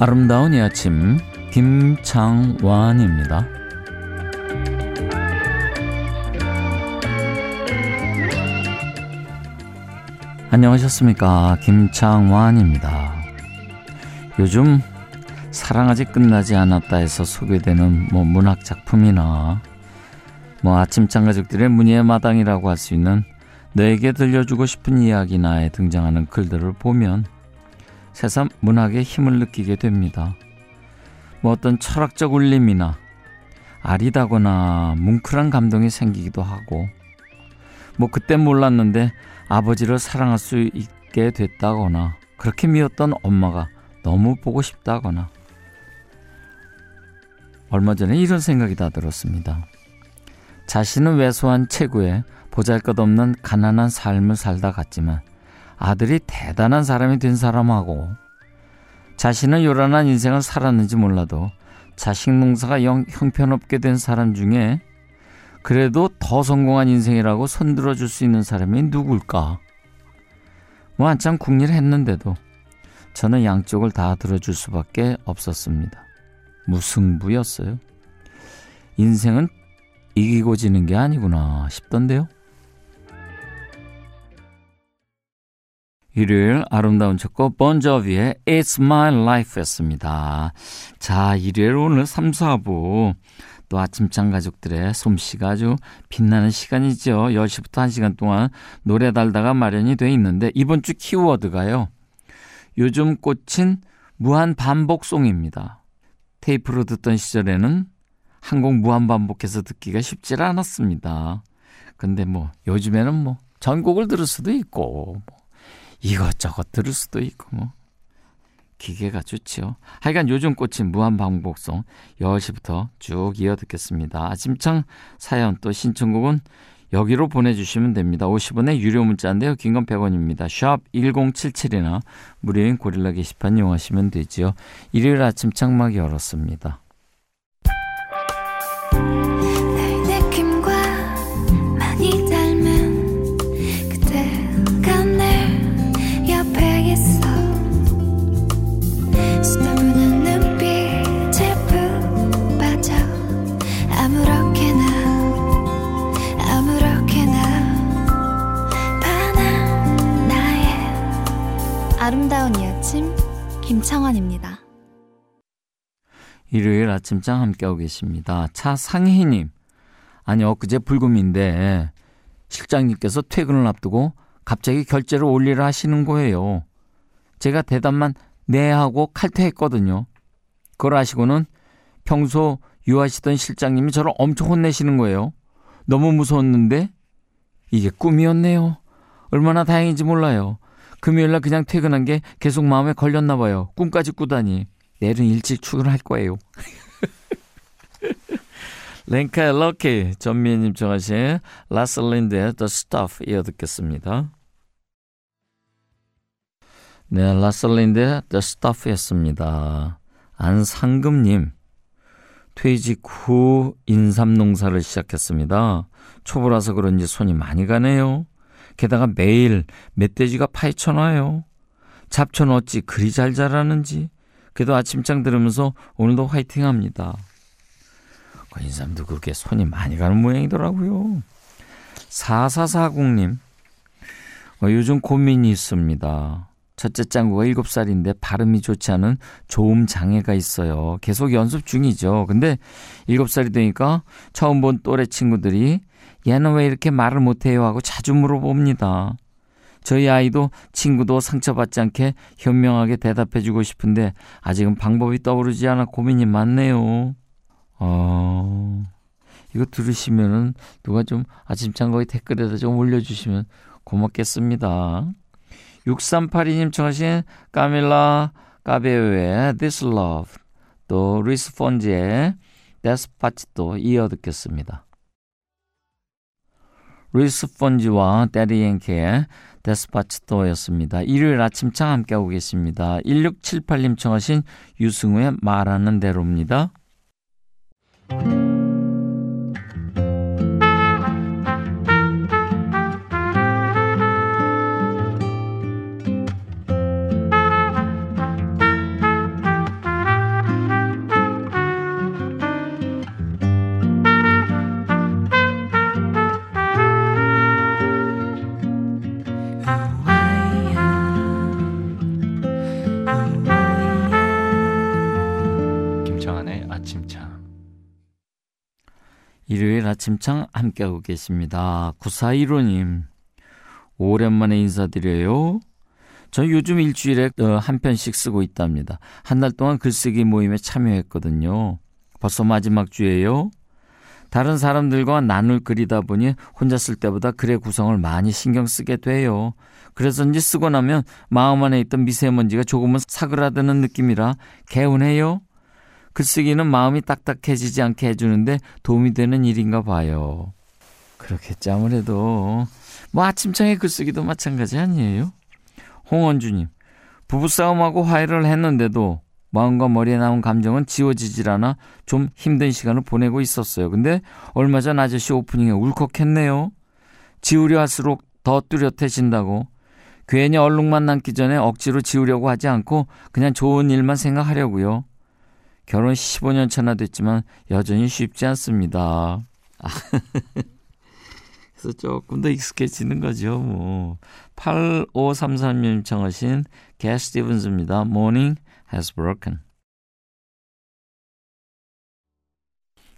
아름다운 이 아침 김창완입니다. 안녕하셨습니까 김창완입니다. 요즘 사랑 아직 끝나지 않았다 해서 소개되는 뭐 문학 작품이나 뭐 아침장 가족들의 문예의 마당이라고 할 수 있는 너에게 들려주고 싶은 이야기나에 등장하는 글들을 보면 새삼 문학의 힘을 느끼게 됩니다. 뭐 어떤 철학적 울림이나 아리다거나 뭉클한 감동이 생기기도 하고 뭐 그때 몰랐는데 아버지를 사랑할 수 있게 됐다거나 그렇게 미웠던 엄마가 너무 보고 싶다거나 얼마 전에 이런 생각이 다 들었습니다. 자신은 왜소한 체구에 보잘것없는 가난한 삶을 살다 갔지만 아들이 대단한 사람이 된 사람하고 자신은 요란한 인생을 살았는지 몰라도 자식 농사가 영 형편없게 된 사람 중에 그래도 더 성공한 인생이라고 손들어 줄 수 있는 사람이 누굴까? 뭐 한참 궁리를 했는데도 저는 양쪽을 다 들어줄 수밖에 없었습니다. 무승부였어요. 인생은 이기고 지는 게 아니구나 싶던데요. 일요일 아름다운 첫 곡 번저비의 It's My Life였습니다. 자, 일요일 오늘 3, 4부 또 아침장 가족들의 솜씨가 아주 빛나는 시간이죠. 10시부터 1시간 동안 노래 달다가 마련이 돼 있는데 이번 주 키워드가요. 요즘 꽂힌 무한 반복송입니다. 테이프로 듣던 시절에는 한곡 무한 반복해서 듣기가 쉽지 않았습니다. 근데 뭐 요즘에는 뭐 전곡을 들을 수도 있고 뭐 이것저것 들을 수도 있고 뭐 기계가 좋지요. 하여간 요즘 꽂힌 무한반복송 10시부터 쭉 이어 듣겠습니다. 아침창 사연 또 신청곡은 여기로 보내주시면 됩니다. 50원의 유료 문자인데요. 긴 건 100원입니다. 샵 1077이나 무료인 고릴라 게시판 이용하시면 되지요. 일요일 아침 창막 열었습니다. 김창원입니다. 일요일 아침장 함께하고 계십니다. 차상희님 아니 엊그제 불금인데 실장님께서 퇴근을 앞두고 갑자기 결제를 올리라 하시는 거예요. 제가 대답만 네 하고 칼퇴했거든요. 그걸 아시고는 평소 유하시던 실장님이 저를 엄청 혼내시는 거예요. 너무 무서웠는데 이게 꿈이었네요. 얼마나 다행인지 몰라요. 금요일날 그냥 퇴근한 게 계속 마음에 걸렸나 봐요. 꿈까지 꾸다니. 내일은 일찍 출근할 거예요. 랭카의 럭키 전미애님 정하신 라슬린드의 The Stuff 이어 듣겠습니다. 네, 라슬린드의 The Stuff였습니다. 안상금님 퇴직 후 인삼농사를 시작했습니다. 초보라서 그런지 손이 많이 가네요. 게다가 매일 멧돼지가 파헤쳐놔요. 잡초는 어찌 그리 잘 자라는지. 그래도 아침장 들으면서 오늘도 화이팅 합니다. 그 인삼도 그렇게 손이 많이 가는 모양이더라고요. 4440님, 어, 요즘 고민이 있습니다. 첫째 짱구가 7살인데 발음이 좋지 않은 조음 장애가 있어요. 계속 연습 중이죠. 근데 7살이 되니까 처음 본 또래 친구들이 얘는 왜 이렇게 말을 못해요? 하고 자주 물어봅니다. 저희 아이도 친구도 상처받지 않게 현명하게 대답해주고 싶은데 아직은 방법이 떠오르지 않아 고민이 많네요. 어, 이거 들으시면은 누가 좀 아침장 거기 댓글에다 좀 올려주시면 고맙겠습니다. 6382님 청하신 까밀라 까베오의 This Love 또 루이스 폰지의 Despacito 이어 듣겠습니다. 루이스 폰지와 대디 양키의 Despacito였습니다. 일요일 아침창 함께하고 계십니다. 1678님 청하신 유승우의 말하는 대로입니다. 일요일 아침창 함께하고 계십니다. 9415님 오랜만에 인사드려요. 저 요즘 일주일에 어, 한 편씩 쓰고 있답니다. 한 달 동안 글쓰기 모임에 참여했거든요. 벌써 마지막 주예요. 다른 사람들과 나눌 글이다 보니 혼자 쓸 때보다 글의 구성을 많이 신경 쓰게 돼요. 그래서인지 쓰고 나면 마음 안에 있던 미세먼지가 조금은 사그라드는 느낌이라 개운해요. 글쓰기는 마음이 딱딱해지지 않게 해주는데 도움이 되는 일인가 봐요. 그렇겠지 아무래도 뭐 아침창에 글쓰기도 마찬가지 아니에요? 홍원주님 부부싸움하고 화해를 했는데도 마음과 머리에 나온 감정은 지워지질 않아 좀 힘든 시간을 보내고 있었어요. 근데 얼마 전 아저씨 오프닝에 울컥했네요. 지우려 할수록 더 뚜렷해진다고. 괜히 얼룩만 남기 전에 억지로 지우려고 하지 않고 그냥 좋은 일만 생각하려고요. 결혼 15년 차나 됐지만 여전히 쉽지 않습니다. 그래서 조금 더 익숙해지는 거죠. 뭐 8533님 청하신 게 스티븐스입니다. Morning has broken.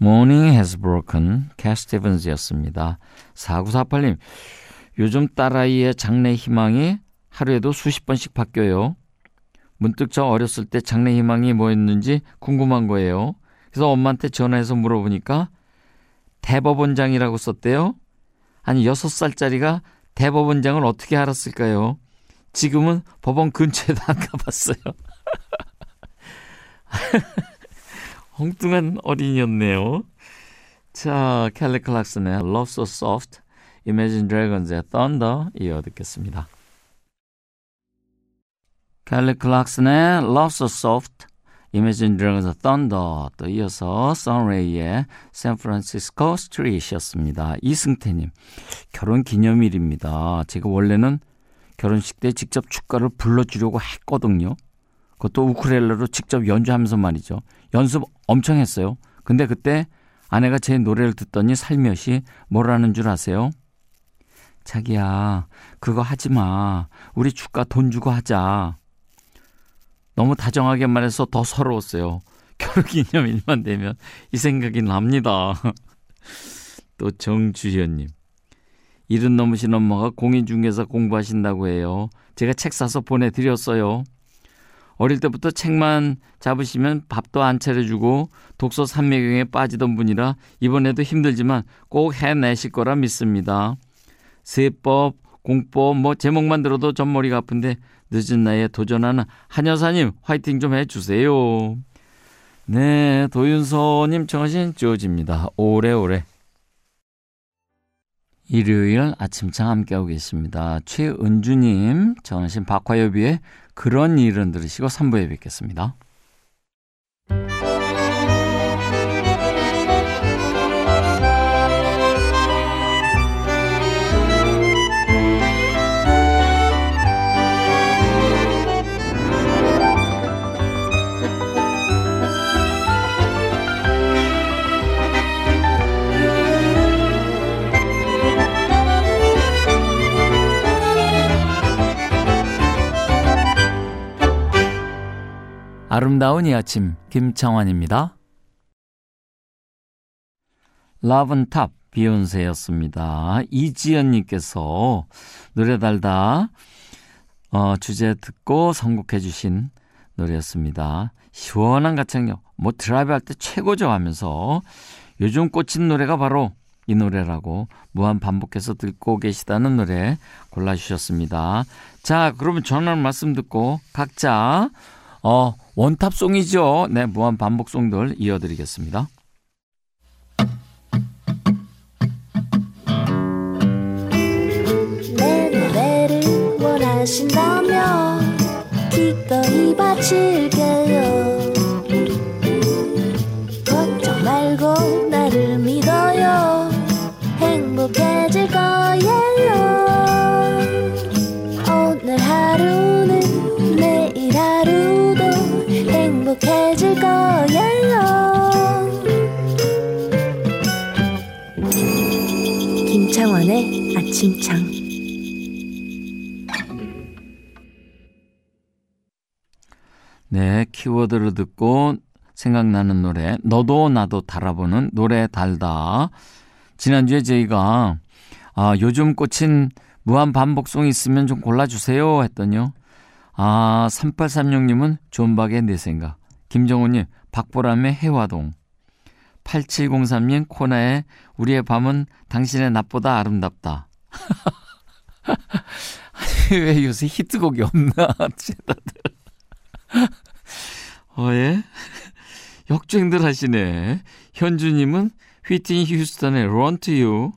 Morning has broken. 게 스티븐스였습니다. 4948님 요즘 딸아이의 장래 희망이 하루에도 수십 번씩 바뀌어요. 문득 저 어렸을 때 장래 희망이 뭐였는지 궁금한 거예요. 그래서 엄마한테 전화해서 물어보니까 대법원장이라고 썼대요. 아니, 6살짜리가 대법원장을 어떻게 알았을까요? 지금은 법원 근처에도 안 가봤어요. 엉뚱한 어린이였네요. 자, 캘리 클락슨의 Love So Soft, Imagine Dragons의 Thunder 이어 듣겠습니다. 캘리 클락슨의 Love So Soft, Imagine Dragons의 Thunder 또 이어서 San Francisco Street이었습니다. 이승태님, 결혼 기념일입니다. 제가 원래는 결혼식 때 직접 축가를 불러주려고 했거든요. 그것도 우크렐레로 직접 연주하면서 말이죠. 연습 엄청 했어요. 근데 그때 아내가 제 노래를 듣더니 살며시 뭐라는 줄 아세요? 자기야, 그거 하지 마. 우리 축가 돈 주고 하자. 너무 다정하게 말해서 더 서러웠어요. 결혼기념일만 되면 이 생각이 납니다. 또 정주현님. 일은 넘으신 엄마가 공인중개사 공부하신다고 해요. 제가 책 사서 보내드렸어요. 어릴 때부터 책만 잡으시면 밥도 안 차려주고 독서 산매경에 빠지던 분이라 이번에도 힘들지만 꼭 해내실 거라 믿습니다. 세법, 공법, 뭐 제목만 들어도 전머리가 아픈데 늦은 나이에 도전하는 한 여사님 화이팅 좀 해주세요. 네, 도윤서님 청하신 주어집니다. 오래오래. 일요일 아침창 함께하고 계십니다. 최은주님 청하신 박화여비의 그런 일은 들으시고 3부에 뵙겠습니다. 아름다운 이 아침 김창완입니다. Love On Top 비욘세였습니다. 이지연님께서 노래 달다 어, 주제 듣고 선곡해 주신 노래였습니다. 시원한 가창력, 뭐 드라이브 할 때 최고죠 하면서 요즘 꽂힌 노래가 바로 이 노래라고 무한 반복해서 듣고 계시다는 노래 골라주셨습니다. 자, 그러면 전화 말씀 듣고 각자 어, 원탑송이죠. 네, 무한 반복송들 이어드리겠습니다. 내 노래를 원하신다면 기꺼이 바칠게 아침창 네, 키워드를 듣고 생각나는 노래 너도 나도 달아보는 노래 달다. 지난주에 저희가 아, 요즘 꽂힌 무한 반복송이 있으면 좀 골라주세요 했더니요. 아, 3836님은 존박의 내 생각. 김정호님, 박보람의 해화동. 8703님, 코나의 우리의 밤은 당신의 낮보다 아름답다. 왜 요새 히트곡이 없나, 다들. 어, 예? 역주행들 하시네. 현주님은 휘트니 휴스턴의 Run to You.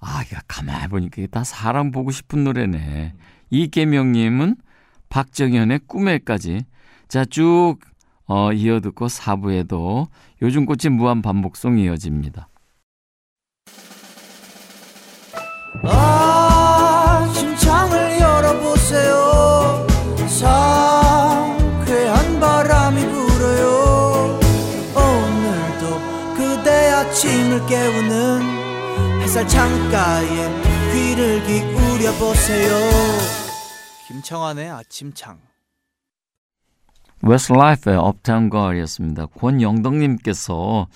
아, 이거 가만히 보니까 다 사람 보고 싶은 노래네. 이계명님은 박정현의 꿈에까지. 자, 쭉, 어, 이어듣고 4부에도 요즘 꽂힌 무한 반복송 이어집니다. 아, 아침을 깨우는 햇살 창가에 귀를 기울여 보세요. 김창완의 아침창. 웨스트라이프의 Uptown Girl이었습니다. 권영덕님께서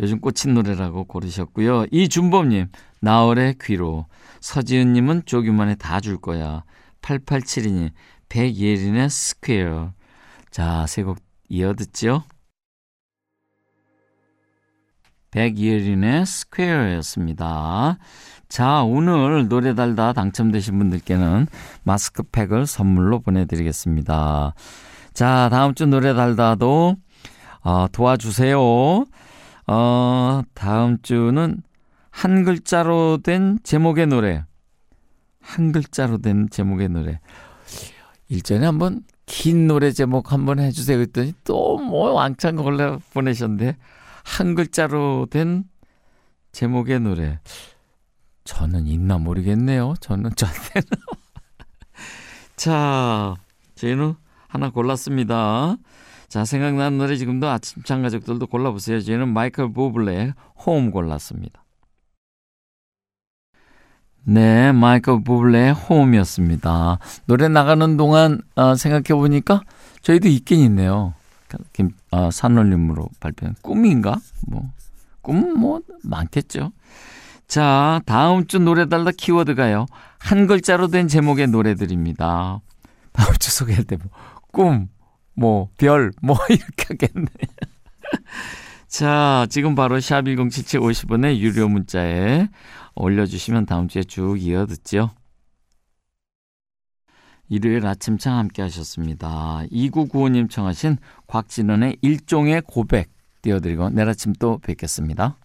요즘 꽂힌 노래라고 고르셨고요. 이준범님, 나얼의 귀로. 서지은님은 조규만의 다 줄 거야. 8872님, 백예린의 Square. 자, 세 곡 이어 듣죠? 백예린의 Square였습니다. 자, 오늘 노래 달다 당첨되신 분들께는 마스크팩을 선물로 보내드리겠습니다. 자, 다음 주 노래 달다도 어, 도와주세요. 어, 다음 주는 한 글자로 된 제목의 노래. 한 글자로 된 제목의 노래. 일전에 한번 긴 노래 제목 한번 해주세요. 그랬더니 또 뭐 왕창 걸려 보내셨는데 한 글자로 된 제목의 노래. 저는 있나 모르겠네요. 저는 저한테는. 자, 저희는 하나 골랐습니다. 자, 생각나는 노래 지금도 아침창 가족들도 골라보세요. 저희는 마이클 부블레의 홈 골랐습니다. 네, 마이클 부블레의 홈이었습니다. 노래 나가는 동안 어, 생각해 보니까 저희도 있긴 있네요. 김, 어, 산울림으로 발표한 꿈인가? 뭐, 꿈은 뭐 많겠죠. 자, 다음 주 노래 달라 키워드가요. 한 글자로 된 제목의 노래들입니다. 다음 주 소개할 때 뭐, 꿈, 뭐, 별, 뭐, 이렇게 하겠네. 자, 지금 바로 샵1077 50원의 유료 문자에 올려주시면 다음 주에 쭉 이어 듣죠. 일요일 아침창 함께 하셨습니다. 2995님 청하신 곽진원의 일종의 고백 띄워드리고 내일 아침 또 뵙겠습니다.